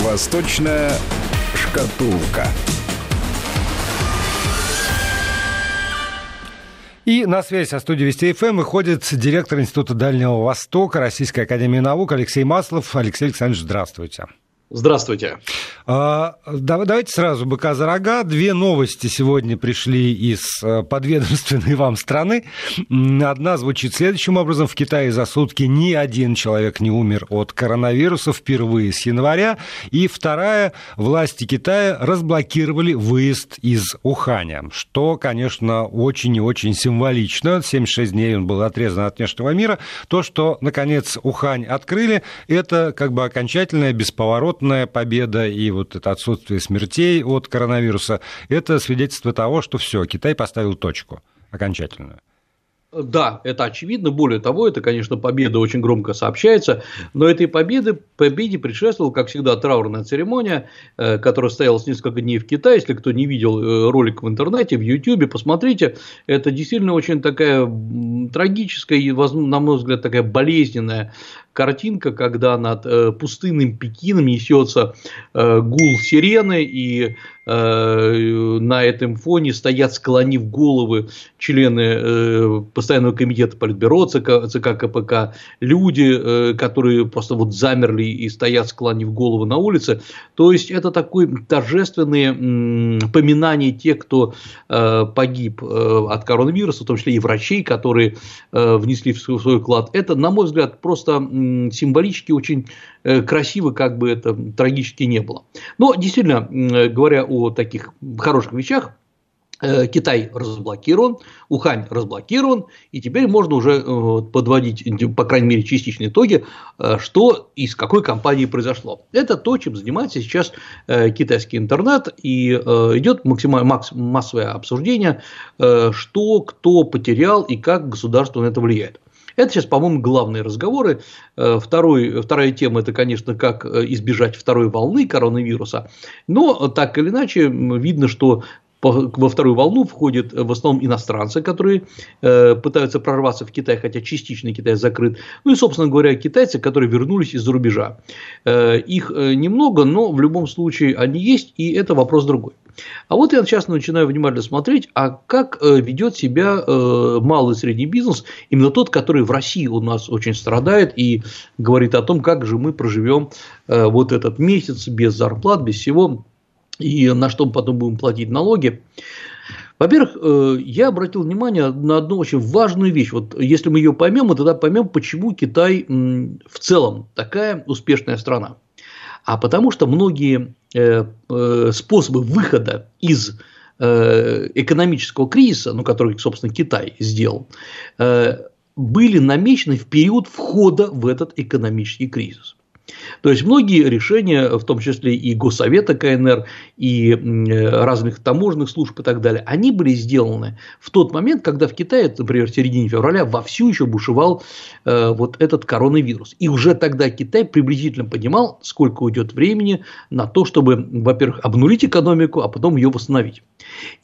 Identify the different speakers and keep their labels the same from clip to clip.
Speaker 1: Восточная шкатулка.
Speaker 2: И на связь со студией Вести ФМ выходит директор Института Дальнего Востока Российской Академии Наук Алексей Маслов. Алексей Александрович, здравствуйте.
Speaker 3: Здравствуйте.
Speaker 2: А, давайте сразу быка за рога. Две новости сегодня пришли из э, подведомственной вам страны. Одна звучит следующим образом. В Китае за сутки ни один человек не умер от коронавируса впервые с января. И вторая. Власти Китая разблокировали выезд из Уханя, что, конечно, очень и очень символично. 76 дней он был отрезан от внешнего мира. То, что, наконец, Ухань открыли, это как бы окончательная бесповоротная победа и вот это отсутствие смертей от коронавируса, это свидетельство того, что все, Китай поставил точку окончательную.
Speaker 3: Да, это очевидно. Более того, это, конечно, победа очень громко сообщается, но этой победы, победе предшествовала, как всегда, траурная церемония, э, которая состоялась несколько дней в Китае. Если кто не видел э, ролик в интернете, в Ютьюбе, посмотрите. Это действительно очень такая трагическая и, на мой взгляд, такая болезненная картинка, когда над э, пустынным Пекином несется гул сирены и Э, на этом фоне стоят, склонив головы, члены э, постоянного комитета Политбюро ЦК, ЦК КПК, люди, э, которые просто вот замерли и стоят, склонив головы на улице. То есть это такое торжественное поминание тех, кто погиб от коронавируса, в том числе и врачей, которые внесли в свой вклад. Это, на мой взгляд, просто символически очень красиво, как бы это трагически не было. Но действительно, говоря о таких хороших вещах. Э, Китай разблокирован, Ухань разблокирован, и теперь можно уже э, подводить, по крайней мере, частичные итоги, э, что из какой компании произошло. Это то, чем занимается сейчас китайский интернет, и идет максимально массовое обсуждение, что кто потерял и как государство на это влияет. Это сейчас, по-моему, главные разговоры. Э, второй, вторая тема – это, конечно, как э, избежать второй волны коронавируса. Но так или иначе, видно, что во вторую волну входят в основном иностранцы, которые э, пытаются прорваться в Китай, хотя частично Китай закрыт. Ну и, собственно говоря, китайцы, которые вернулись из-за рубежа. Э, их э, немного, но в любом случае они есть, и это вопрос другой. А вот я сейчас начинаю внимательно смотреть, а как ведет себя малый и средний бизнес, именно тот, который в России у нас очень страдает и говорит о том, как же мы проживем вот этот месяц без зарплат, без всего и на что мы потом будем платить налоги. Во-первых, э, я обратил внимание на одну очень важную вещь. Вот если мы ее поймем, мы тогда поймем, почему Китай в целом такая успешная страна. А потому что многие э, э, способы выхода из экономического кризиса, ну, который, собственно, Китай сделал, были намечены в период входа в этот экономический кризис. То есть многие решения, в том числе и Госсовета КНР, и разных таможенных служб и так далее, они были сделаны в тот момент, когда в Китае, например, в середине февраля вовсю еще бушевал э, вот этот коронавирус. И уже тогда Китай приблизительно понимал, сколько уйдет времени на то, чтобы, во-первых, обнулить экономику, а потом ее восстановить.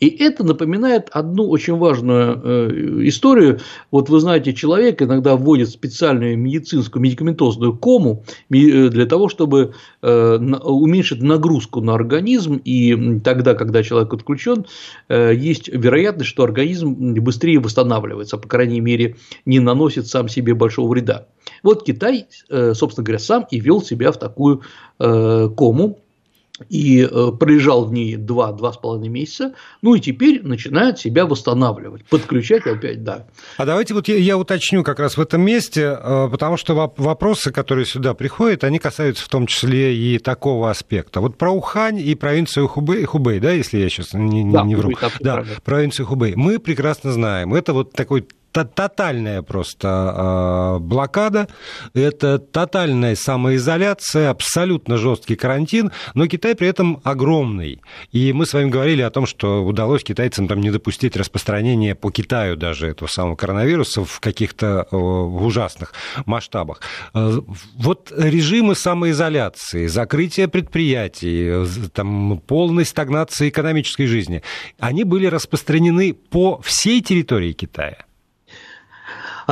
Speaker 3: И это напоминает одну очень важную э, историю. Вот вы знаете, человек иногда вводит специальную медицинскую медикаментозную кому э, для того, чтобы э, уменьшить нагрузку на организм, и тогда, когда человек отключен, есть вероятность, что организм быстрее восстанавливается, по крайней мере, не наносит сам себе большого вреда. Вот Китай, собственно говоря, сам и вел себя в такую кому, и э, пролежал в ней 2-2,5 месяца, ну и теперь начинает себя восстанавливать, подключать опять, да.
Speaker 2: А давайте вот я, я уточню как раз в этом месте, э, потому что вопросы, которые сюда приходят, они касаются в том числе и такого аспекта. Вот про Ухань и провинцию Хубэй, Хубэй да, если я сейчас не, не, да, не вру. Да, провинцию Хубэй. Мы прекрасно знаем, это вот такой тотальная просто э, блокада, это тотальная самоизоляция, абсолютно жесткий карантин, но Китай при этом огромный. И мы с вами говорили о том, что удалось китайцам там не допустить распространения по Китаю даже этого самого коронавируса в каких-то ужасных масштабах. Э, вот режимы самоизоляции, закрытие предприятий, там, полной стагнации экономической жизни, они были распространены по всей территории Китая.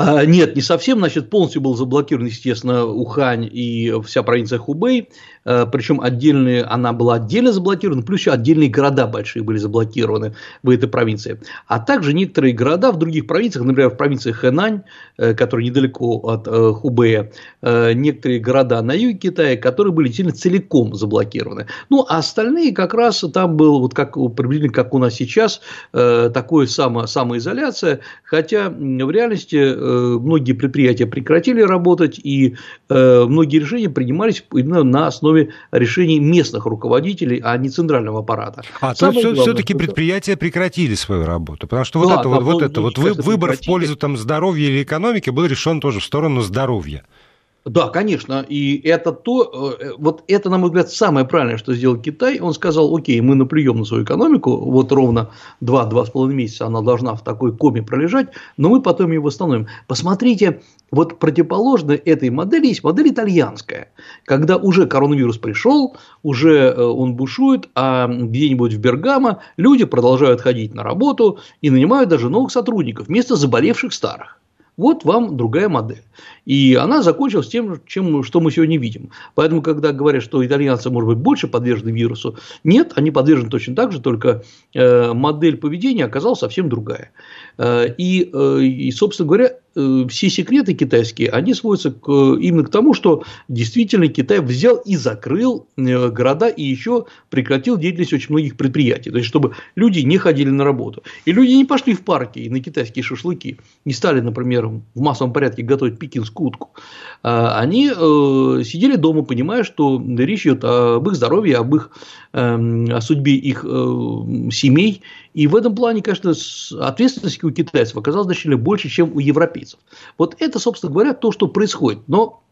Speaker 3: А, нет, не совсем, значит, полностью был заблокирован, естественно, Ухань и вся провинция Хубей, причем отдельные, она была отдельно заблокирована, плюс еще отдельные города большие были заблокированы в этой провинции. А также некоторые города в других провинциях, например, в провинции Хэнань, э, которая недалеко от э, Хубея, э, некоторые города на юге Китая, которые были сильно целиком заблокированы. Ну, а остальные как раз там был, вот как приблизительно как у нас сейчас, такое само, самоизоляция, хотя в реальности Э, многие предприятия прекратили работать, и э, многие решения принимались именно на основе решений местных руководителей, а не центрального аппарата.
Speaker 2: А, то есть все-таки предприятия прекратили свою работу, потому что вот да, это, вот, вот это вот выбор в пользу там, здоровья или экономики был решен тоже в сторону здоровья.
Speaker 3: Да, конечно, и это то, э, вот это, на мой взгляд, самое правильное, что сделал Китай. Он сказал, окей, мы наплюем на свою экономику, вот ровно 2-2,5 месяца она должна в такой коме пролежать, но мы потом ее восстановим. Посмотрите, вот противоположно этой модели есть модель итальянская, когда уже коронавирус пришел, уже э, он бушует, а где-нибудь в Бергамо люди продолжают ходить на работу и нанимают даже новых сотрудников вместо заболевших старых. Вот вам другая модель. И она закончилась тем, чем, что мы сегодня видим. Поэтому, когда говорят, что итальянцы, может быть, больше подвержены вирусу, нет, они подвержены точно так же, только э, модель поведения оказалась совсем другая. Э, и, э, и, собственно говоря, все секреты китайские, они сводятся к, именно к тому, что действительно Китай взял и закрыл города и еще прекратил деятельность очень многих предприятий. То есть, чтобы люди не ходили на работу. И люди не пошли в парки и на китайские шашлыки, не стали, например, в массовом порядке готовить пекинскую утку. Они сидели дома, понимая, что речь идет об их здоровье, об их эм, о судьбе их семей. И в этом плане, конечно, ответственность у китайцев оказалось значительно больше, чем у европейцев. Вот это, собственно говоря, то, что происходит. Но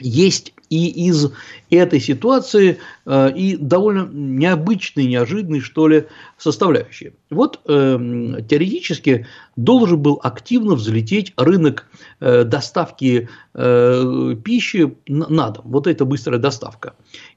Speaker 3: есть и из этой ситуации э, и довольно необычные, неожиданные, что ли, составляющие. Вот э, теоретически должен был активно взлететь рынок э, доставки э, пищи на дом. Вот эта быстрая доставка.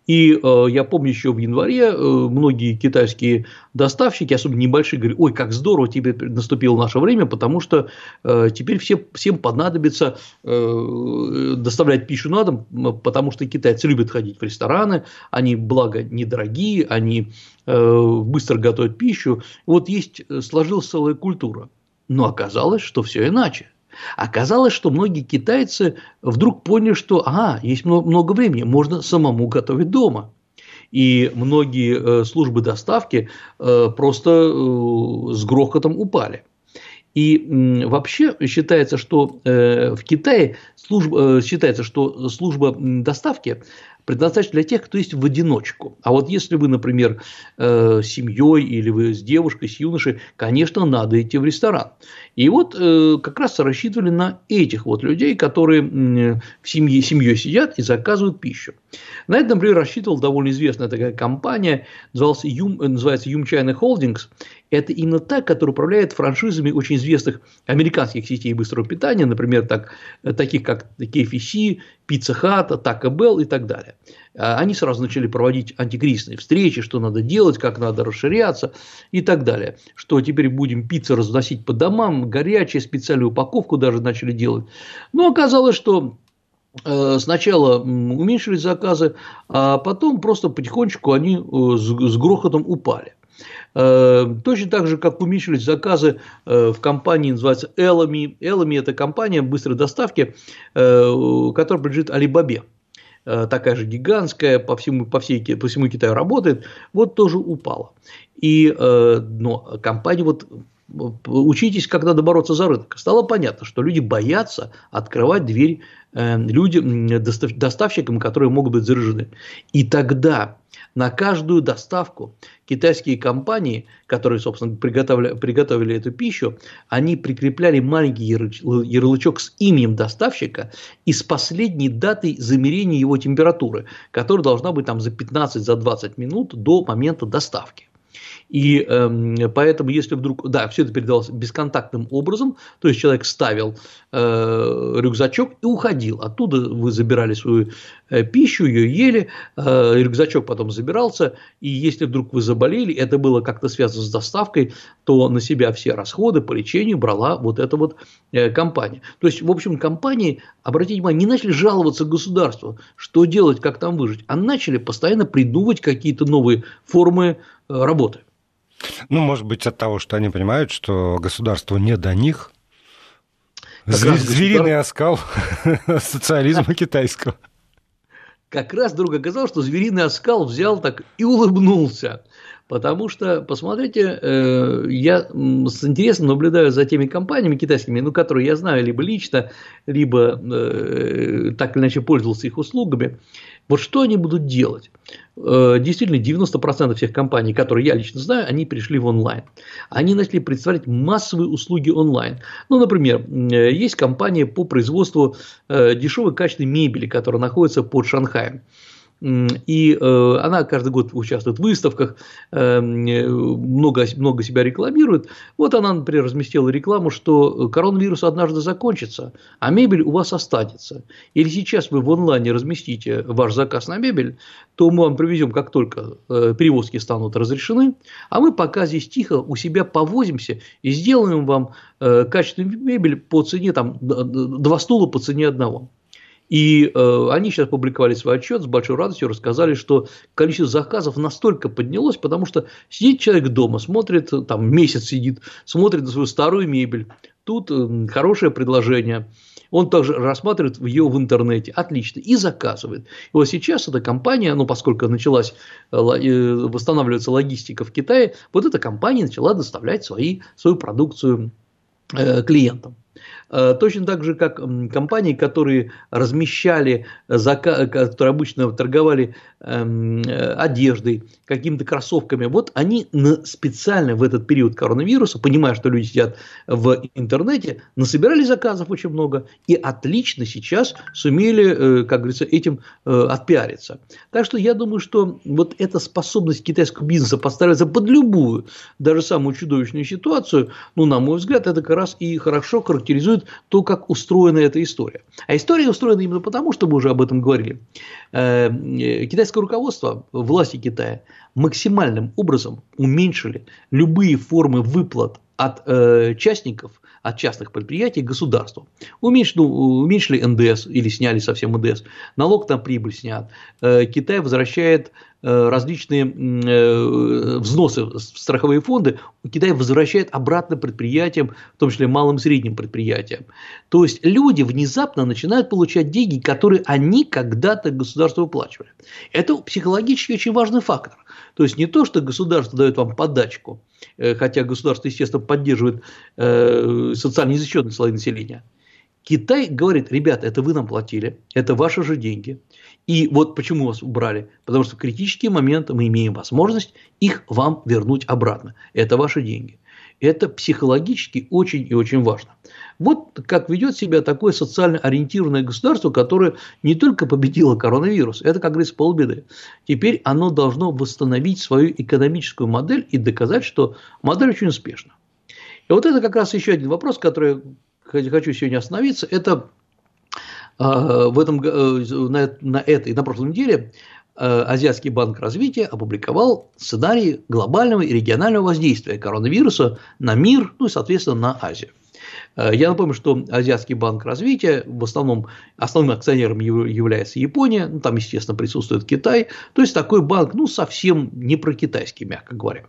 Speaker 3: И э, я помню еще в январе э, многие китайские доставщики, особенно небольшие, говорили, ой, как здорово, теперь наступило наше время, потому что э, теперь все, всем понадобится э, доставлять пищу на дом, потому что китайцы любят ходить в рестораны, они, благо, недорогие, они э, быстро готовят пищу. Вот есть, э, сложилась целая культура. Но оказалось, что все иначе. Оказалось, что многие китайцы вдруг поняли, что ага, есть много времени, можно самому готовить дома. И многие э, службы доставки э, просто э, с грохотом упали. И вообще считается, что в Китае служба, считается, что служба доставки предназначен для тех, кто есть в одиночку. А вот если вы, например, э, семьей или вы с девушкой, с юношей, конечно, надо идти в ресторан. И вот э, как раз рассчитывали на этих вот людей, которые в семье, семьей сидят и заказывают пищу. На это, например, рассчитывала довольно известная такая компания, называлась Юм, называется Юм China Holdings. Это именно та, которая управляет франшизами очень известных американских сетей быстрого питания, например, так, таких как KFC, Pizza Hut, Taco Bell и так далее. А они сразу начали проводить антикризисные встречи, что надо делать, как надо расширяться и так далее. Что теперь будем пиццу разносить по домам, горячая, специальную упаковку даже начали делать. Но оказалось, что э, Сначала уменьшились заказы, а потом просто потихонечку они э, с грохотом упали. Э, точно так же, как уменьшились заказы в компании, называется Элами. Элами – это компания быстрой доставки, которая принадлежит Алибабе. Э, такая же гигантская, по всему, по, всей, по всему Китаю работает, вот тоже упала. И э, но компания вот учитесь, как надо бороться за рынок. Стало понятно, что люди боятся открывать дверь э, людям, доставщикам, которые могут быть заражены. И тогда на каждую доставку китайские компании, которые, собственно, приготовили, приготовили эту пищу, они прикрепляли маленький ярлычок с именем доставщика и с последней датой замерения его температуры, которая должна быть там за 15-20 за минут до момента доставки. И э, поэтому, если вдруг, да, все это передавалось бесконтактным образом, то есть человек ставил э, рюкзачок и уходил. Оттуда вы забирали свою э, пищу, ее ели, э, рюкзачок потом забирался, и если вдруг вы заболели, это было как-то связано с доставкой, то на себя все расходы по лечению брала вот эта вот э, компания. То есть, в общем, компании, обратите внимание, не начали жаловаться государству, что делать, как там выжить, а начали постоянно придумывать какие-то новые формы работы.
Speaker 2: Ну, может быть, от того, что они понимают, что государству не до них. Зв... Звериный оскал социализма китайского.
Speaker 3: Как раз вдруг оказалось, что звериный оскал взял так и улыбнулся. Потому что, посмотрите, э, я с интересом наблюдаю за теми компаниями китайскими, ну, которые я знаю либо лично, либо э, так или иначе пользовался их услугами. Вот что они будут делать? Э, действительно, 90% всех компаний, которые я лично знаю, они перешли в онлайн. Они начали представлять массовые услуги онлайн. Ну, например, есть компания по производству дешевой качественной мебели, которая находится под Шанхаем. И э, она каждый год участвует в выставках, э, много, много себя рекламирует. Вот она, например, разместила рекламу, что коронавирус однажды закончится, а мебель у вас останется. Или сейчас вы в онлайне разместите ваш заказ на мебель, то мы вам привезем, как только э, перевозки станут разрешены, а мы пока здесь тихо у себя повозимся и сделаем вам качественную мебель по цене, там, два стула по цене одного. И э, они сейчас публиковали свой отчет с большой радостью, рассказали, что количество заказов настолько поднялось, потому что сидит человек дома, смотрит, там месяц сидит, смотрит на свою старую мебель, тут э, хорошее предложение, он также рассматривает ее в интернете, отлично, и заказывает. И вот сейчас эта компания, ну, поскольку началась э, э, восстанавливаться логистика в Китае, вот эта компания начала доставлять свои, свою продукцию э, клиентам. Э, точно так же, как компании, которые размещали, которые обычно торговали эм, э, одеждой, какими-то кроссовками, вот они специально в этот период коронавируса, понимая, что люди сидят в интернете, насобирали заказов очень много и отлично сейчас сумели, э, как говорится, этим отпиариться. Так что я думаю, что вот эта способность китайского бизнеса подстраиваться под любую, даже самую чудовищную ситуацию, ну, на мой взгляд, это как раз и хорошо характеризует характеризует то, как устроена эта история. А история устроена именно потому, что мы уже об этом говорили. Э, китайское руководство, власти Китая максимальным образом уменьшили любые формы выплат от э, частников, от частных предприятий государству. Уменьшили, ну, уменьшили НДС или сняли совсем НДС, налог на прибыль снят. Э, Китай возвращает Э, различные э, взносы в страховые фонды Китай возвращает обратно предприятиям, в том числе малым и средним предприятиям. То есть люди внезапно начинают получать деньги, которые они когда-то государству выплачивали. Это психологически очень важный фактор. То есть не то, что государство дает вам подачку, э, хотя государство, естественно, поддерживает социально незащищенные слои населения. Китай говорит, ребята, это вы нам платили, это ваши же деньги. И вот почему вас убрали? Потому что в критические моменты мы имеем возможность их вам вернуть обратно. Это ваши деньги. Это психологически очень и очень важно. Вот как ведет себя такое социально ориентированное государство, которое не только победило коронавирус, это, как говорится, полбеды. Теперь оно должно восстановить свою экономическую модель и доказать, что модель очень успешна. И вот это как раз еще один вопрос, который хочу сегодня остановиться. Это в этом, э, на, на этой, на прошлой неделе э, Азиатский банк развития опубликовал сценарий глобального и регионального воздействия коронавируса на мир, ну и, соответственно, на Азию. Э, я напомню, что Азиатский банк развития в основном основным акционером является Япония, ну, там, естественно, присутствует Китай, то есть такой банк, ну, совсем не про китайский, мягко говоря.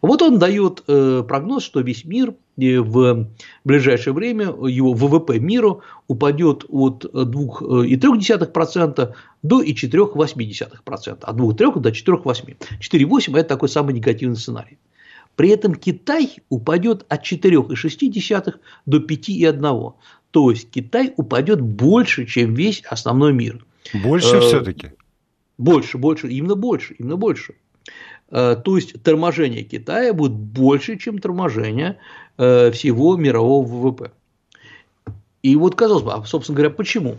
Speaker 3: Вот он дает э, прогноз, что весь мир э, в ближайшее время, его ВВП миру упадет от 2,3% до 4,8%, от 2,3 до 4,8. 4,8 это такой самый негативный сценарий. При этом Китай упадет от 4,6 до 5,1. То есть Китай упадет больше, чем весь основной мир.
Speaker 2: Больше э, все-таки?
Speaker 3: Больше, больше, именно больше, именно больше. Э, то есть торможение Китая будет больше, чем торможение э, всего мирового ВВП. И вот казалось бы, а, собственно говоря, почему?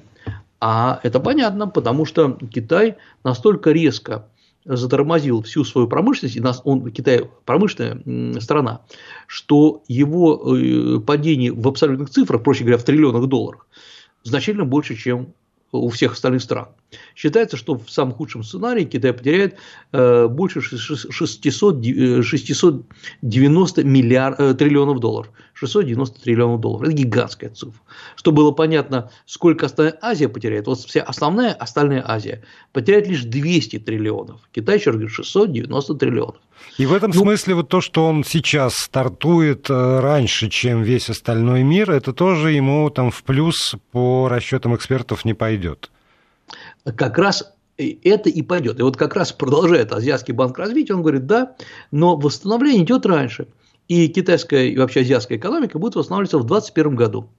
Speaker 3: А это понятно, потому что Китай настолько резко затормозил всю свою промышленность, и нас, он, Китай промышленная страна, что его э, падение в абсолютных цифрах, проще говоря, в триллионах долларов, значительно больше, чем у всех остальных стран. Считается, что в самом худшем сценарии Китай потеряет э, больше 600, 690 э, миллиард, э, триллионов долларов. 690 триллионов долларов. Это гигантская цифра. Чтобы было понятно, сколько остальная Азия потеряет, вот вся основная остальная Азия потеряет лишь 200 триллионов. Китай еще говорит 690 триллионов.
Speaker 2: И в этом ну, смысле вот то, что он сейчас стартует раньше, чем весь остальной мир, это тоже ему там в плюс по расчетам экспертов не пойдет
Speaker 3: как раз это и пойдет. И вот как раз продолжает Азиатский банк развития, он говорит, да, но восстановление идет раньше. И китайская и вообще азиатская экономика будет восстанавливаться в 2021 году.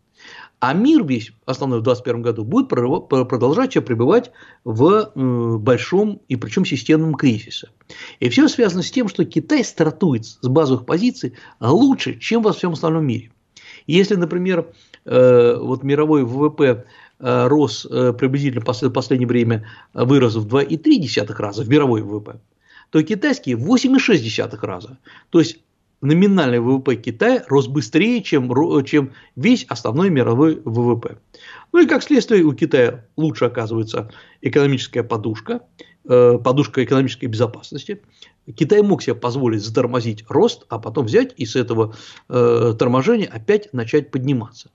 Speaker 3: А мир весь, основной в 2021 году, будет продолжать пребывать в большом и причем системном кризисе. И все связано с тем, что Китай стартует с базовых позиций лучше, чем во всем остальном мире. Если, например, э, вот мировой ВВП Э, рос э, приблизительно в последнее время э, вырос в 2,3 раза в мировой ВВП, то китайский в 8,6 раза. То есть номинальный ВВП Китая рос быстрее, чем, чем весь основной мировой ВВП. Ну и как следствие у Китая лучше оказывается экономическая подушка, подушка экономической безопасности. Китай мог себе позволить затормозить рост, а потом взять и с этого торможения опять начать подниматься.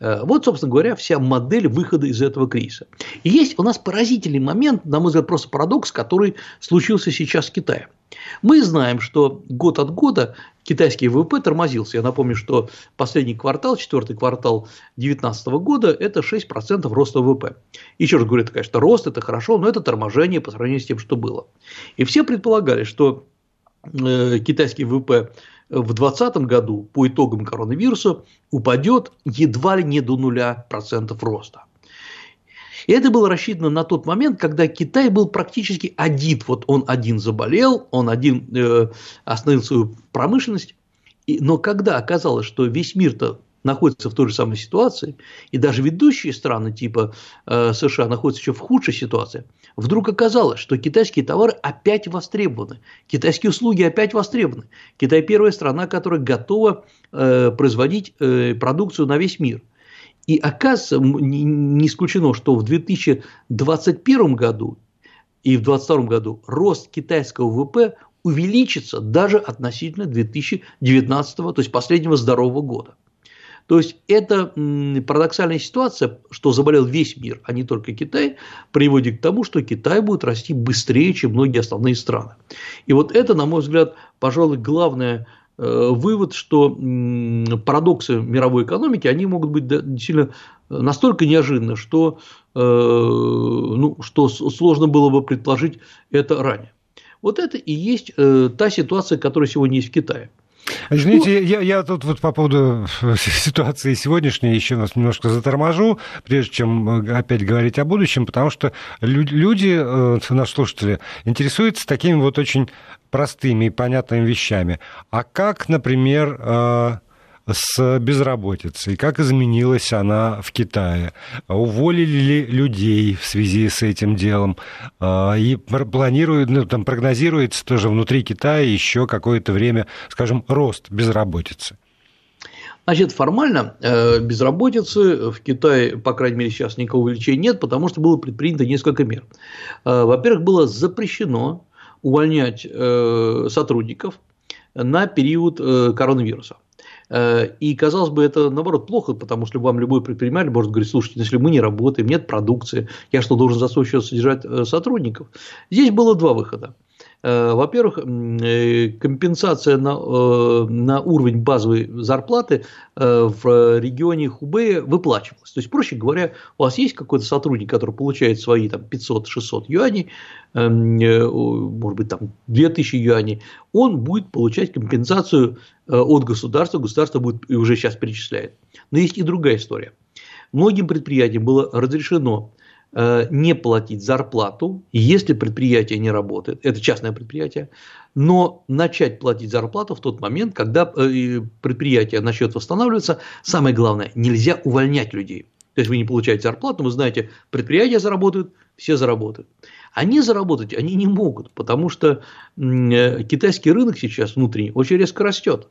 Speaker 3: Э, вот, собственно говоря, вся модель выхода из этого кризиса. И есть у нас поразительный момент, на мой взгляд, просто парадокс, который случился сейчас в Китае. Мы знаем, что год от года китайский ВВП тормозился. Я напомню, что последний квартал, четвертый квартал 2019 года – это 6% роста ВВП. Еще раз говорю, это, конечно, рост, это хорошо, но это торможение по сравнению с тем, что было. И все предполагали, что э, китайский ВВП в 2020 году по итогам коронавируса упадет едва ли не до нуля процентов роста. И это было рассчитано на тот момент, когда Китай был практически один. Вот он один заболел, он один э, остановил свою промышленность. И, но когда оказалось, что весь мир-то находится в той же самой ситуации, и даже ведущие страны типа э, США находятся еще в худшей ситуации, вдруг оказалось, что китайские товары опять востребованы, китайские услуги опять востребованы. Китай первая страна, которая готова э, производить э, продукцию на весь мир. И оказывается, не исключено, что в 2021 году и в 2022 году рост китайского ВВП увеличится даже относительно 2019, то есть последнего здорового года. То есть это парадоксальная ситуация, что заболел весь мир, а не только Китай, приводит к тому, что Китай будет расти быстрее, чем многие основные страны. И вот это, на мой взгляд, пожалуй, главное э, вывод, что парадоксы мировой экономики, они могут быть сильно настолько неожиданны, что, э, ну, что сложно было бы предположить это ранее. Вот это и есть э, та ситуация, которая сегодня есть в Китае.
Speaker 2: Извините, я, я тут вот по поводу ситуации сегодняшней еще нас немножко заторможу, прежде чем э, опять говорить о будущем, потому что люди, э, наши слушатели, интересуются такими вот очень простыми и понятными вещами. А как, например, э, с безработицей, как изменилась она в Китае, уволили ли людей в связи с этим делом, а, и планируют, ну, там прогнозируется тоже внутри Китая еще какое-то время, скажем, рост безработицы.
Speaker 3: Значит, формально э, безработицы в Китае, по крайней мере, сейчас никакого увеличения нет, потому что было предпринято несколько мер. Э, во-первых, было запрещено увольнять э, сотрудников на период коронавируса. Э, и, казалось бы, это, наоборот, плохо, потому что вам любой предприниматель может говорить, слушайте, если мы не работаем, нет продукции, я что, должен за свой счет содержать э, сотрудников? Здесь было два выхода. Э, во-первых, э, компенсация на, э, на уровень базовой зарплаты в регионе Хубея выплачивалась. То есть, проще говоря, у вас есть какой-то сотрудник, который получает свои там, 500-600 юаней, эм, может быть, там 2000 юаней, он будет получать компенсацию от государства, государство будет и уже сейчас перечисляет. Но есть и другая история. Многим предприятиям было разрешено не платить зарплату, если предприятие не работает, это частное предприятие, но начать платить зарплату в тот момент, когда э, предприятие начнет восстанавливаться, самое главное, нельзя увольнять людей. То есть вы не получаете зарплату, вы знаете, предприятия заработают, все заработают. они заработать они не могут, потому что э, китайский рынок сейчас внутренний очень резко растет.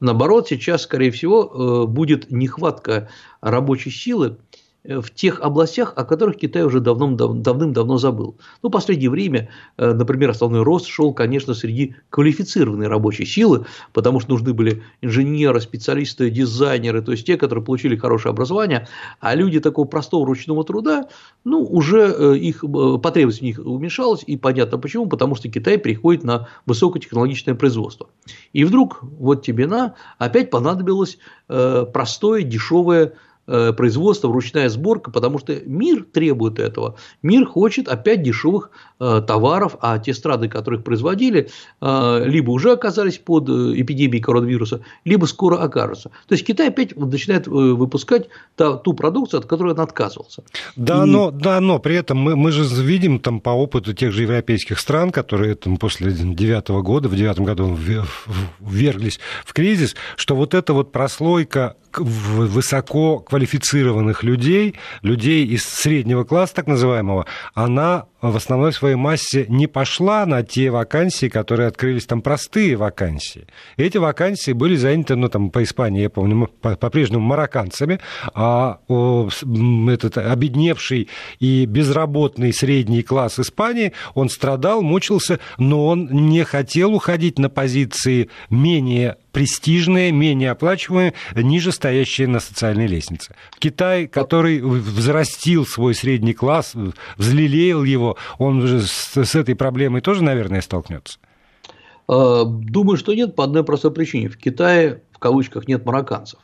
Speaker 3: Наоборот, сейчас, скорее всего, э, будет нехватка рабочей силы, Э, в тех областях, о которых Китай уже давным-давно забыл. Ну, в последнее время, э, например, основной рост шел, конечно, среди квалифицированной рабочей силы, потому что нужны были инженеры, специалисты, дизайнеры, то есть те, которые получили хорошее образование, а люди такого простого ручного труда, ну, уже э, их потребность в них уменьшалась, и понятно почему, потому что Китай переходит на высокотехнологичное производство. И вдруг, вот тебе на, опять понадобилось простое, дешевое Э, производство, ручная сборка, потому что мир требует этого. Мир хочет опять дешевых э, товаров, а те страны, которые их производили, э, либо уже оказались под эпидемией коронавируса, либо скоро окажутся. То есть Китай опять начинает выпускать ту продукцию, от которой он отказывался.
Speaker 2: Да, И... но, да, но при этом мы, мы же видим там по опыту тех же европейских стран, которые там, после девятого года, в девятом году вверглись в кризис, что вот эта вот прослойка высоко квалифицированных людей, людей из среднего класса так называемого, она в основной своей массе не пошла на те вакансии, которые открылись там простые вакансии. Эти вакансии были заняты, ну, там, по Испании, я помню, по-прежнему марокканцами, а этот обедневший и безработный средний класс Испании, он страдал, мучился, но он не хотел уходить на позиции менее престижные, менее оплачиваемые, ниже стоящие на социальной лестнице. Китай, который взрастил свой средний класс, взлелеял его, он уже с, с этой проблемой тоже, наверное, столкнется?
Speaker 3: А, думаю, что нет, по одной простой причине. В Китае, в кавычках, нет марокканцев.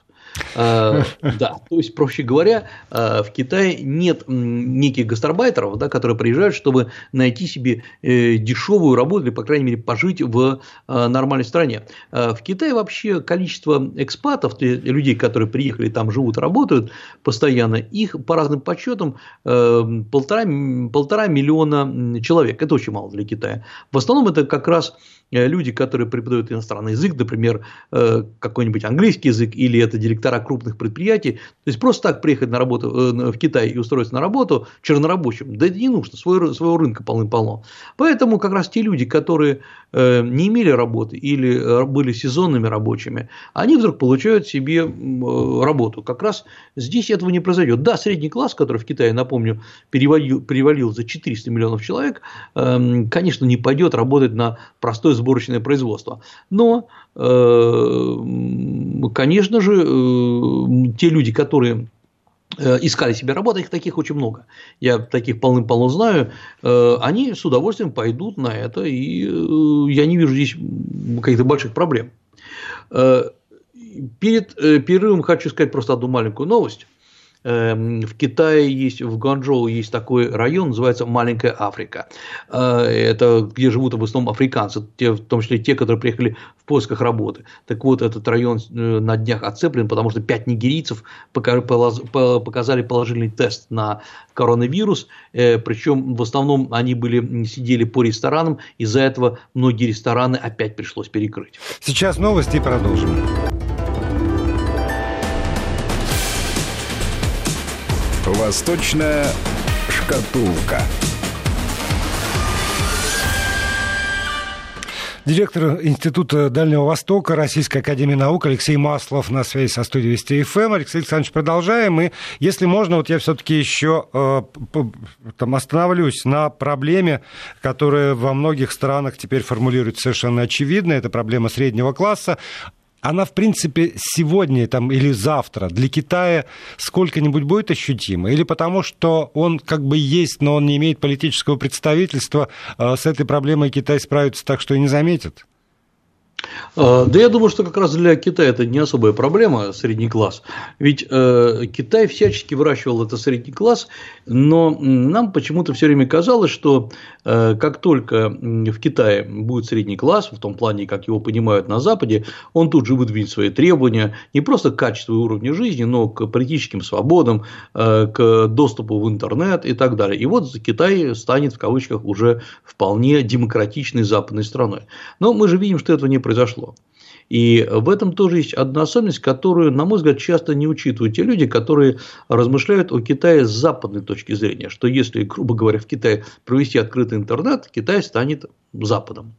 Speaker 3: Э, да, то есть, проще говоря, э, в Китае нет неких гастарбайтеров, да, которые приезжают, чтобы найти себе э, дешевую работу или, по крайней мере, пожить в нормальной стране. В Китае вообще количество экспатов, людей, которые приехали, там живут, работают постоянно, их по разным подсчетам полтора, полтора миллиона человек. Это очень мало для Китая. В основном это как раз Э, люди, которые преподают иностранный язык, например, э, какой-нибудь английский язык или это директора крупных предприятий, то есть просто так приехать на работу э, в Китай и устроиться на работу чернорабочим, да это не нужно, своего, своего рынка полным-полно. Поэтому как раз те люди, которые не имели работы или были сезонными рабочими, они вдруг получают себе работу. Как раз здесь этого не произойдет. Да, средний класс, который в Китае, напомню, перевалил, перевалил за 400 миллионов человек, эм, конечно, не пойдет работать на простой сборочное производство. Но, э, конечно же, э, те люди, которые э, искали себе работу, их таких очень много. Я таких полным-полно знаю. Они с удовольствием пойдут на это, и я не вижу здесь каких-то больших проблем. Перед перерывом хочу сказать просто одну маленькую новость. Эм, в Китае есть, в Гуанчжоу есть такой район, называется Маленькая Африка. Э, это где живут в основном африканцы, те, в том числе те, которые приехали в поисках работы. Так вот, этот район э, на днях отцеплен, потому что пять нигерийцев показали положительный тест на коронавирус, э, причем в основном они были, сидели по ресторанам, из-за этого многие рестораны опять пришлось перекрыть.
Speaker 2: Сейчас новости продолжим.
Speaker 1: Восточная шкатулка.
Speaker 2: Директор Института Дальнего Востока Российской Академии Наук Алексей Маслов на связи со студией Вести ФМ. Алексей Александрович, продолжаем. И, если можно, вот я все-таки еще э, там остановлюсь на проблеме, которая во многих странах теперь формулируется совершенно очевидно. Это проблема среднего класса она, в принципе, сегодня там, или завтра для Китая сколько-нибудь будет ощутима? Или потому что он как бы есть, но он не имеет политического представительства, э, с этой проблемой Китай справится так, что и не заметит?
Speaker 3: А, да я думаю, что как раз для Китая это не особая проблема, средний класс. Ведь э, Китай всячески выращивал это средний класс, но нам почему-то все время казалось, что э, как только в Китае будет средний класс, в том плане, как его понимают на Западе, он тут же выдвинет свои требования не просто к качеству и уровню жизни, но к политическим свободам, э, к доступу в интернет и так далее. И вот Китай станет в кавычках уже вполне демократичной западной страной. Но мы же видим, что этого не произошло. И в этом тоже есть одна особенность, которую, на мой взгляд, часто не учитывают те люди, которые размышляют о Китае с западной точки зрения, что если, грубо говоря, в Китае провести открытый интернет, Китай станет Западом.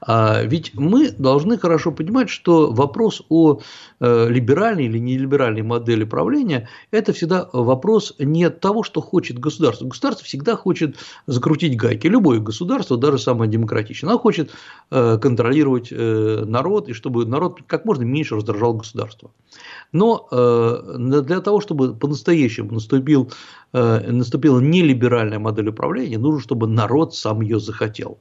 Speaker 3: А ведь мы должны хорошо понимать, что вопрос о э, либеральной или нелиберальной модели правления – это всегда вопрос не того, что хочет государство. Государство всегда хочет закрутить гайки. Любое государство, даже самое демократичное, оно хочет э, контролировать э, народ, и чтобы народ как можно меньше раздражал государство. Но для того, чтобы по-настоящему наступил, наступила нелиберальная модель управления, нужно, чтобы народ сам ее захотел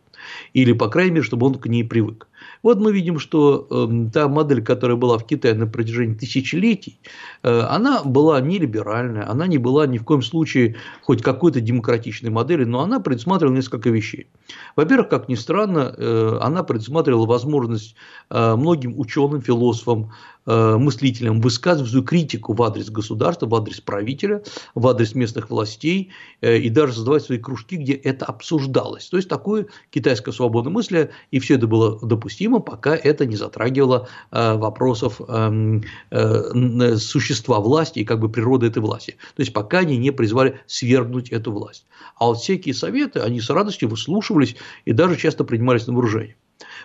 Speaker 3: или, по крайней мере, чтобы он к ней привык. Вот мы видим, что э, та модель, которая была в Китае на протяжении тысячелетий, э, она была не либеральная, она не была ни в коем случае хоть какой-то демократичной моделью, но она предусматривала несколько вещей. Во-первых, как ни странно, э, она предусматривала возможность э, многим ученым, философам, Э, мыслителям высказывать свою критику в адрес государства, в адрес правителя, в адрес местных властей э, и даже создавать свои кружки, где это обсуждалось. То есть такое китайское свободное мысли, и все это было допустимо, пока это не затрагивало э, вопросов эм, существа власти и как бы природы этой власти. То есть пока они не призвали свергнуть эту власть. А вот всякие советы, они с радостью выслушивались и даже часто принимались на вооружение.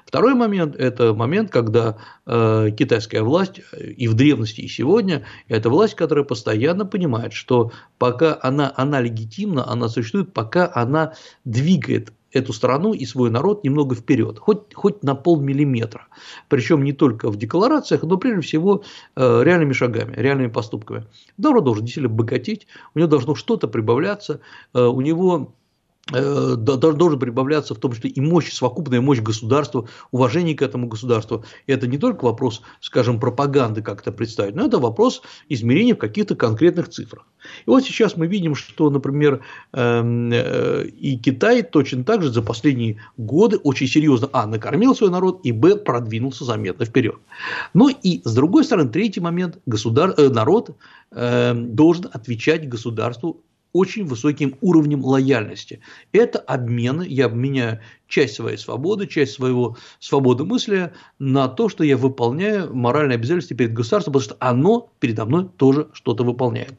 Speaker 3: Второй момент – это момент, когда э, китайская власть и в древности, и сегодня – это власть, которая постоянно понимает, что пока она, она легитимна, она существует, пока она двигает эту страну и свой народ немного вперед, хоть, хоть на полмиллиметра. Причем не только в декларациях, но прежде всего э, реальными шагами, реальными поступками. Народ должен действительно богатеть, у него должно что-то прибавляться, э, у него должен прибавляться в том числе и мощь, совокупная мощь государства, уважение к этому государству. И это не только вопрос, скажем, пропаганды как-то представить, но это вопрос измерения в каких-то конкретных цифрах. И вот сейчас мы видим, что, например, эм, э, и Китай точно так же за последние годы очень серьезно, а, накормил свой народ, и, б, продвинулся заметно вперед. Но и, с другой стороны, третий момент, государ... Э, народ эм, должен отвечать государству очень высоким уровнем лояльности. Это обмены, я обменяю часть своей свободы, часть своего свободы мысли на то, что я выполняю моральное обязательство перед государством, потому что оно передо мной тоже что-то выполняет.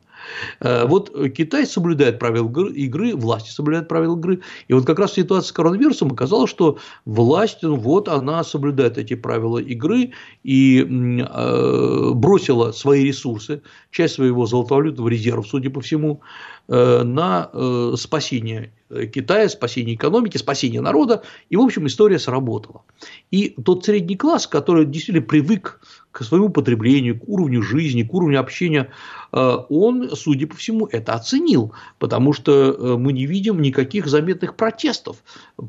Speaker 3: Э, вот Китай соблюдает правила игры, власти соблюдают правила игры. И вот как раз в ситуации с коронавирусом оказалось, что власть, ну вот она соблюдает эти правила игры и э, бросила свои ресурсы, часть своего золотовалютного резерва, судя по всему, э, на спасение Китая, спасение экономики, спасение народа, и, в общем, история сработала. И тот средний класс, который действительно привык к своему потреблению, к уровню жизни, к уровню общения, э, он, судя по всему, это оценил, потому что э, мы не видим никаких заметных протестов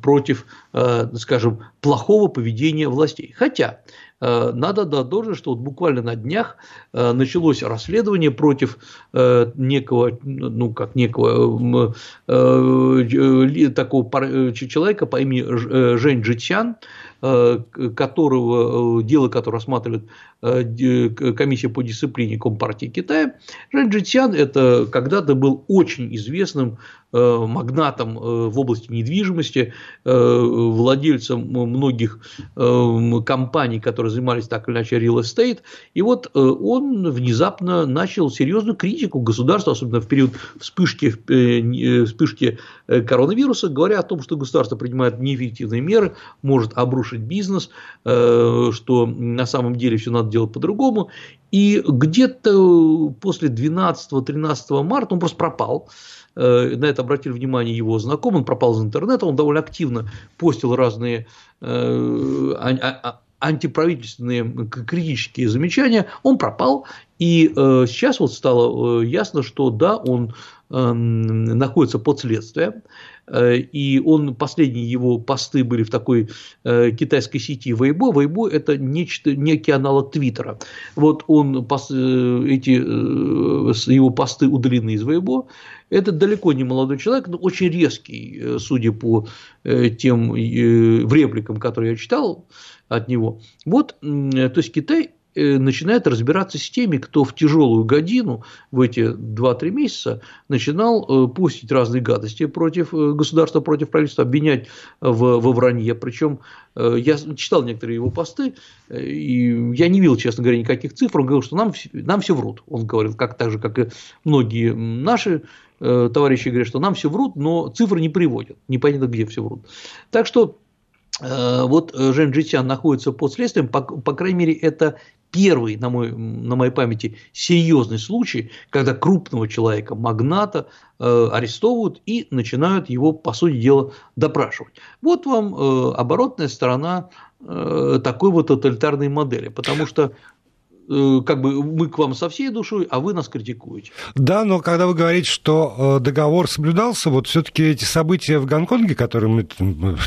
Speaker 3: против, э, скажем, плохого поведения властей. Хотя надо дать должное, что вот буквально на днях началось расследование против некого, ну как некого такого человека по имени Жень Джитсян, Э, которого, э, дело которое рассматривает э, комиссия по дисциплине Компартии Китая, Жан Джитсян это когда-то был очень известным магнатом в области недвижимости, владельцем многих компаний, которые занимались так или иначе real estate. И вот он внезапно начал серьезную критику государства, особенно в период вспышки, вспышки коронавируса, говоря о том, что государство принимает неэффективные меры, может обрушить разрушить бизнес, э, что на самом деле все надо делать по-другому. И где-то после 12-13 марта он просто пропал. Э, на это обратили внимание его знакомые, он пропал из интернета, он довольно активно постил разные э, антиправительственные критические замечания, он пропал, и сейчас вот стало ясно, что да, он эм, находится под следствием, Э, и он, последние его посты были в такой э, китайской сети Weibo. Weibo – это нечто, некий аналог Твиттера. Вот он, э, эти его посты удалены из Weibo. Это далеко не молодой человек, но очень резкий, судя по тем в репликам, которые я читал от него. Вот, то есть Китай э, начинает разбираться с теми, кто в тяжелую годину в эти 2-3 месяца начинал э, пустить разные гадости против э, государства, против правительства, обвинять в, во вранье. Причем я читал некоторые его посты, и я не видел, честно говоря, никаких цифр. Он говорил, что нам, нам все врут. Он говорил, как так же, как и многие наши товарищи говорят, что нам все врут, но цифры не приводят. Непонятно, где все врут. Так что Э, вот э, Жен Джитян находится под следствием, по, по крайней мере, это первый, на, мой, на моей памяти, серьезный случай, когда крупного человека, магната, э, арестовывают и начинают его, по сути дела, допрашивать. Вот вам э, оборотная сторона э, такой вот тоталитарной модели, потому что как бы мы к вам со всей душой, а вы нас критикуете.
Speaker 2: Да, но когда вы говорите, что э, договор соблюдался, вот все-таки эти события в Гонконге, которые мы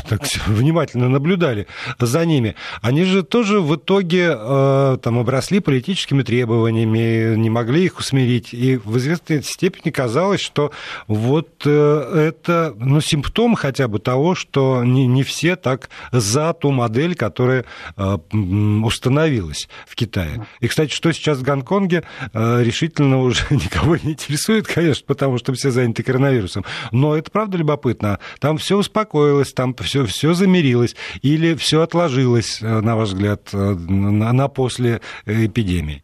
Speaker 2: так внимательно наблюдали за ними, они же тоже в итоге э, там обросли политическими требованиями, не могли их усмирить, и в известной степени казалось, что вот это ну, симптом хотя бы того, что не, не все так за ту модель, которая установилась в Китае. И, кстати, что сейчас в Гонконге, э, решительно уже никого не интересует, конечно, потому что все заняты коронавирусом. Но это правда любопытно. Там все успокоилось, там все, все замирилось или все отложилось, э, на ваш взгляд, э, на, на после эпидемии?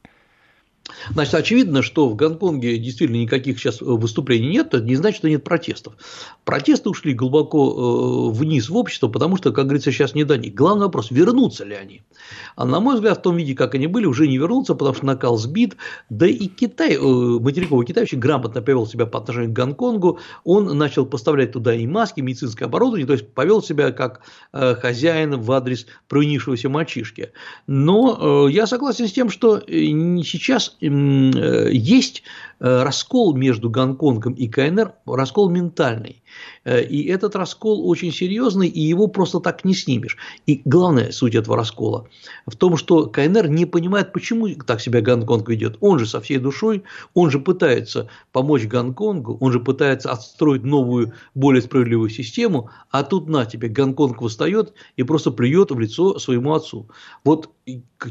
Speaker 3: Значит, очевидно, что в Гонконге действительно никаких сейчас выступлений нет, это не значит, что нет протестов. Протесты ушли глубоко э, вниз в общество, потому что, как говорится, сейчас не до них. Главный вопрос, вернутся ли они? А на мой взгляд, в том виде, как они были, уже не вернутся, потому что накал сбит, да и Китай, э, материковый Китай очень грамотно повел себя по отношению к Гонконгу, он начал поставлять туда и маски, и медицинское оборудование, то есть повел себя как э, хозяин в адрес провинившегося мальчишки. Но я согласен с тем, что сейчас есть Э, раскол между Гонконгом и КНР, раскол ментальный. Э, и этот раскол очень серьезный, и его просто так не снимешь. И главная суть этого раскола в том, что КНР не понимает, почему так себя Гонконг ведет. Он же со всей душой, он же пытается помочь Гонконгу, он же пытается отстроить новую, более справедливую систему, а тут на тебе Гонконг восстает и просто плюет в лицо своему отцу. Вот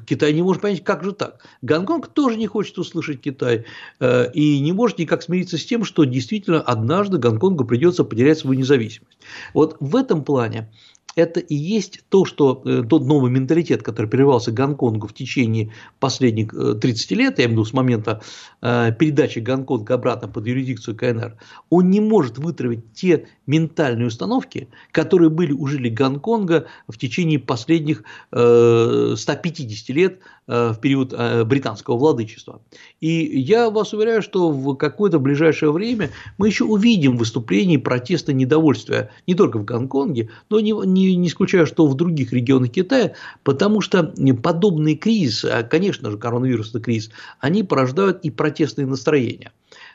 Speaker 3: Китай не может понять, как же так. Гонконг тоже не хочет услышать Китай. Э, и не может никак смириться с тем, что действительно однажды Гонконгу придется потерять свою независимость. Вот в этом плане это и есть то, что э, тот новый менталитет, который прививался Гонконгу в течение последних 30 э, лет, я имею в виду с момента э, передачи Гонконга обратно под юрисдикцию КНР, он не может вытравить те ментальные установки, которые были у жителей Гонконга в течение последних 150 лет в период британского владычества. И я вас уверяю, что в какое-то ближайшее время мы еще увидим выступления протеста недовольствия не только в Гонконге, но не не, не исключаю, что в других регионах Китая, потому что подобные кризисы, а, конечно же, коронавирусный кризис, они порождают и протестные настроения.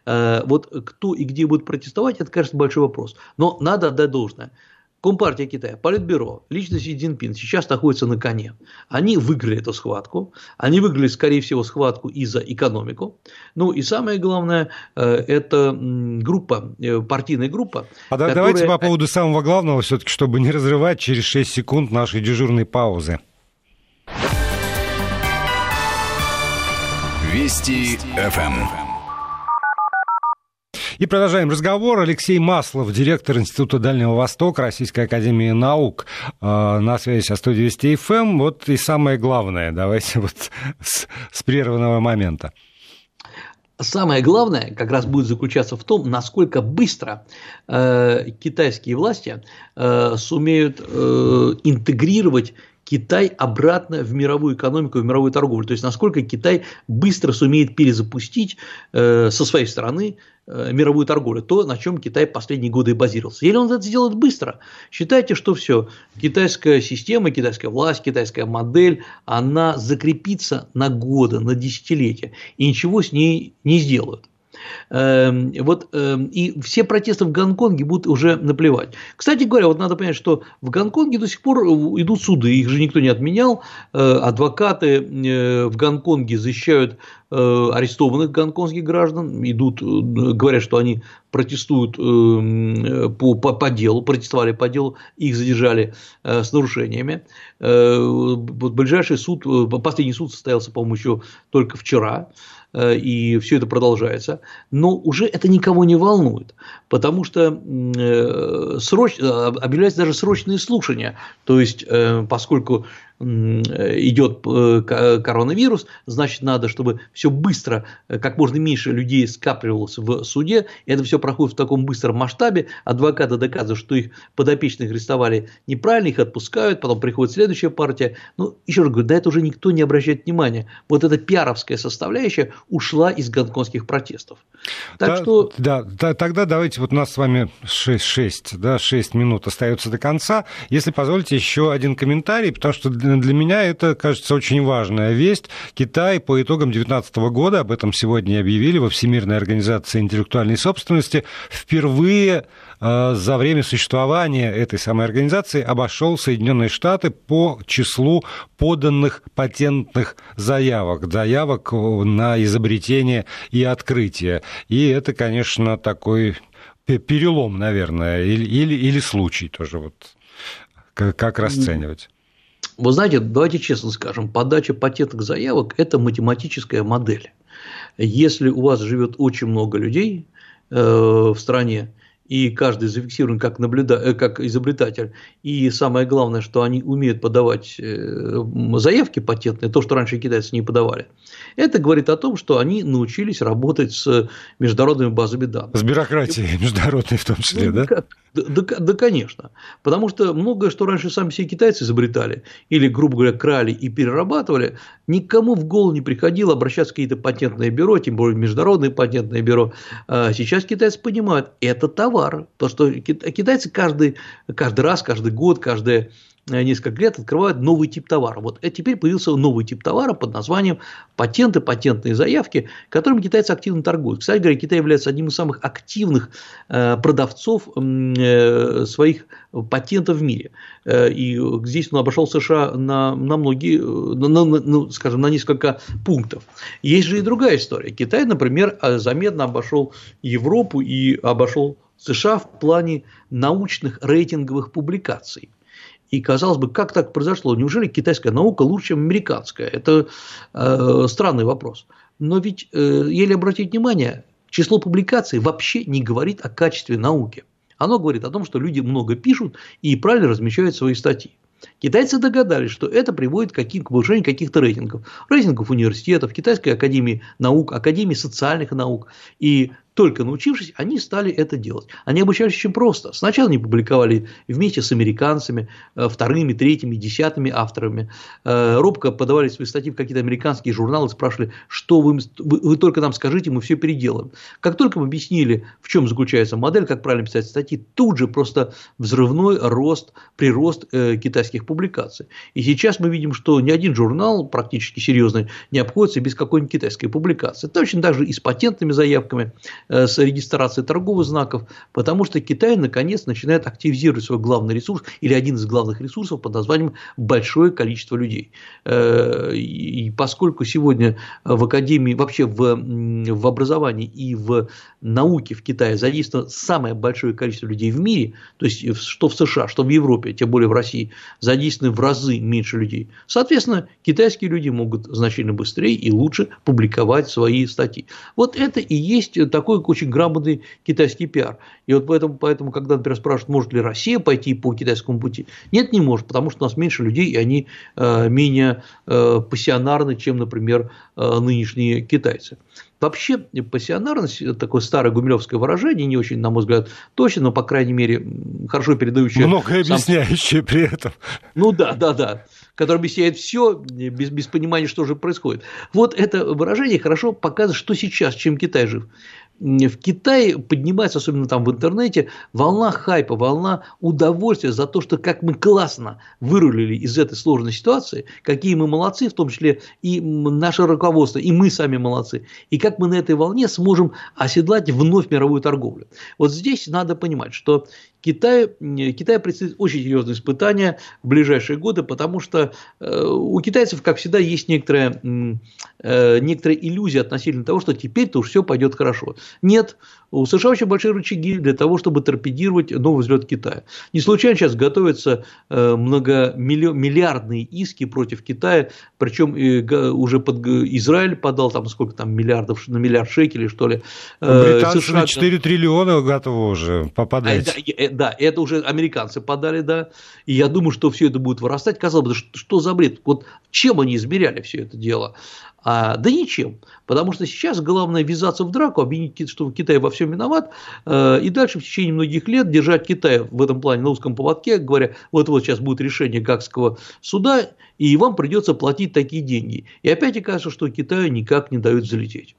Speaker 3: Э, вот кто и где будет протестовать, это, конечно, большой вопрос. Но надо отдать должное. Компартия Китая, Политбюро, лично Си Цзиньпин сейчас находится на коне. Они выиграли эту схватку. Они выиграли, скорее всего, схватку и за экономику. Ну и самое главное, э, это группа, э, партийная группа.
Speaker 2: А которая... давайте по поводу самого главного, все-таки, чтобы не разрывать через 6 секунд нашей дежурной паузы.
Speaker 1: Вести ФМ.
Speaker 2: И продолжаем разговор. Алексей Маслов, директор Института Дальнего Востока Российской Академии Наук. А, на связи со студией Вести ФМ. Эм. Вот и самое главное, давайте вот с, с прерванного момента.
Speaker 3: Самое главное как раз будет заключаться в том, насколько быстро э, китайские власти э, сумеют э, интегрировать Китай обратно в мировую экономику, в мировую торговлю. То есть, насколько Китай быстро сумеет перезапустить э, со своей стороны э, мировую торговлю, то, на чем Китай последние годы и базировался. Или он это сделает быстро. Считайте, что все, китайская система, китайская власть, китайская модель, она закрепится на годы, на десятилетия, и ничего с ней не сделают. Эм, вот, эм, и все протесты в Гонконге будут уже наплевать. Кстати говоря, вот надо понять, что в Гонконге до сих пор идут суды, их же никто не отменял. Э, адвокаты э, в Гонконге защищают э, арестованных гонконгских граждан, идут, говорят, что они протестуют по, по, по делу, протестовали по делу, их задержали с нарушениями. Ближайший суд, последний суд состоялся, по-моему, еще только вчера. Э, и все это продолжается, но уже это никого не волнует, потому что э, сроч... Э, объявляются даже срочные слушания, то есть поскольку идет э, коронавирус, значит, надо, чтобы все быстро, э, как можно меньше людей скапливалось в суде, это все проходит в таком быстром масштабе, адвокаты доказывают, что их подопечных арестовали неправильно, их отпускают, потом приходит следующая партия, ну, еще раз говорю, да это уже никто не обращает внимания, вот эта пиаровская составляющая ушла из гонконгских протестов.
Speaker 2: Так да, что... Да, да, тогда давайте, вот у нас с вами 6, 6, да, 6 минут остается до конца, если позволите еще один комментарий, потому что для меня это, кажется, очень важная весть. Китай по итогам 2019 года, об этом сегодня объявили во Всемирной организации интеллектуальной собственности, впервые э, за время существования этой самой организации обошел Соединенные Штаты по числу поданных патентных заявок, заявок на изобретение и открытие. И это, конечно, такой перелом, наверное, или, или, или случай тоже вот как расценивать?
Speaker 3: Вы знаете, давайте честно скажем, подача патентных заявок – это математическая модель. Если у вас живет очень много людей э, в стране, и каждый зафиксирован как, наблюда... Э, как изобретатель. И самое главное, что они умеют подавать э, заявки патентные, то, что раньше китайцы не подавали. Это говорит о том, что они научились работать с международными базами данных.
Speaker 2: С бюрократией международной в том числе, ну, да?
Speaker 3: Да, да, да, конечно. Потому что многое, что раньше сами все китайцы изобретали, или, грубо говоря, крали и перерабатывали, никому в голову не приходило обращаться в какие-то патентные бюро, тем более международные патентные бюро. А сейчас китайцы понимают, это товар. То, что китайцы каждый, каждый раз, каждый год, каждые Э, несколько лет открывают новый тип товара. Вот э, теперь появился новый тип товара под названием патенты, патентные заявки, которыми китайцы активно торгуют. Кстати говоря, Китай является одним из самых активных э, продавцов своих патентов в мире. И здесь он обошел США на, на многие, на, на, ну, скажем, на несколько пунктов. Есть же и другая история. Китай, например, заметно обошел Европу и обошел США в плане научных рейтинговых публикаций. И казалось бы, как так произошло? Неужели китайская наука лучше, чем американская? Это э, странный вопрос. Но ведь, э, еле обратить внимание, число публикаций вообще не говорит о качестве науки. Оно говорит о том, что люди много пишут и правильно размещают свои статьи. Китайцы догадались, что это приводит к, к повышению каких-то рейтингов. Рейтингов университетов, Китайской академии наук, Академии социальных наук. И только научившись, они стали это делать. Они обучались очень просто. Сначала они публиковали вместе с американцами, э, вторыми, третьими, десятыми авторами. Э, робко подавали свои статьи в какие-то американские журналы, спрашивали, что вы, вы, только нам скажите, мы все переделаем. Как только мы объяснили, в чем заключается модель, как правильно писать статьи, тут же просто взрывной рост, прирост э, китайских публикаций. И сейчас мы видим, что ни один журнал практически серьезный не обходится без какой-нибудь китайской публикации. Точно так же и с патентными заявками. Э, с регистрацией торговых знаков, потому что Китай наконец начинает активизировать свой главный ресурс или один из главных ресурсов под названием большое количество людей. Э, и поскольку сегодня в академии, вообще в, в образовании и в науке в Китае задействовано самое большое количество людей в мире, то есть что в США, что в Европе, тем более в России, задействованы в разы меньше людей. Соответственно, китайские люди могут значительно быстрее и лучше публиковать свои статьи. Вот это и есть такой такой очень грамотный китайский пиар. И вот поэтому, поэтому когда, например, спрашивают, может ли Россия пойти по китайскому пути, нет, не может, потому что у нас меньше людей, и они э, менее э, пассионарны, чем, например, э, нынешние китайцы. Вообще, пассионарность – такое старое гумилевское выражение, не очень, на мой взгляд, точно, но, по крайней мере, хорошо передающее…
Speaker 2: Многое объясняющее сам... при этом.
Speaker 3: Ну да, да, да который объясняет все без, без понимания, что же происходит. Вот это выражение хорошо показывает, что сейчас, чем Китай жив. В Китае поднимается, особенно там в интернете, волна хайпа, волна удовольствия за то, что как мы классно вырулили из этой сложной ситуации, какие мы молодцы, в том числе и наше руководство, и мы сами молодцы, и как мы на этой волне сможем оседлать вновь мировую торговлю. Вот здесь надо понимать, что Китай, Китай предстоит очень серьезные испытания в ближайшие годы, потому что э, у китайцев, как всегда, есть некоторая, э, некоторая иллюзия относительно того, что теперь-то уж все пойдет хорошо. Нет, у США очень большие рычаги для того, чтобы торпедировать новый взлет Китая. Не случайно сейчас готовятся э, многомиллиардные иски против Китая, причем уже под Израиль подал там сколько там миллиардов, на миллиард шекелей, что ли.
Speaker 2: Британцы США... на 4 триллиона готовы уже попадать
Speaker 3: да, это уже американцы подали, да, и я думаю, что все это будет вырастать. Казалось бы, что, что за бред? Вот чем они измеряли все это дело? А, да ничем, потому что сейчас главное ввязаться в драку, обвинить, что Китай во всем виноват, э, и дальше в течение многих лет держать Китай в этом плане на узком поводке, говоря, вот-вот сейчас будет решение Гагского суда, и вам придется платить такие деньги. И опять окажется, что Китаю никак не дают залететь.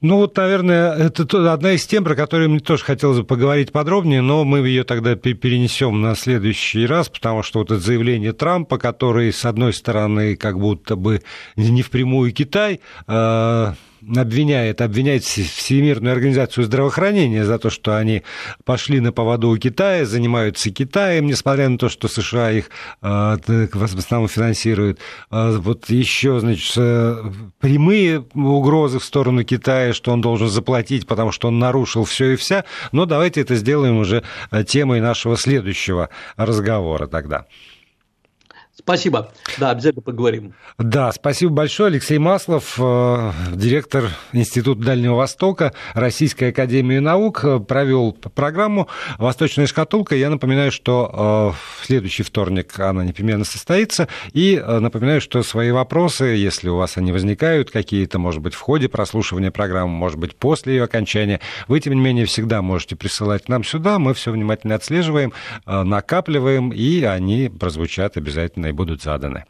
Speaker 2: Ну вот, наверное, это одна из тем, про которую мне тоже хотелось бы поговорить подробнее, но мы ее тогда перенесем на следующий раз, потому что вот это заявление Трампа, который, с одной стороны, как будто бы не впрямую Китай, а, обвиняет, обвиняет Всемирную организацию здравоохранения за то, что они пошли на поводу у Китая, занимаются Китаем, несмотря на то, что США их а, в основном финансирует. А, вот еще, значит, э, прямые угрозы в сторону Китая, что он должен заплатить, потому что он нарушил все и вся. Но давайте это сделаем уже э, темой нашего следующего разговора тогда.
Speaker 3: Спасибо. Да, обязательно поговорим.
Speaker 2: Да, спасибо большое. Алексей Маслов, э, директор Института Дальнего Востока Российской Академии Наук, э, провел программу «Восточная шкатулка». Я напоминаю, что э, в следующий вторник она непременно состоится. И напоминаю, что свои вопросы, если у вас они возникают, какие-то, может быть, в ходе прослушивания программы, может быть, после ее окончания, вы, тем не менее, всегда можете присылать нам сюда. Мы все внимательно отслеживаем, накапливаем, и они прозвучат обязательно и будут заданы.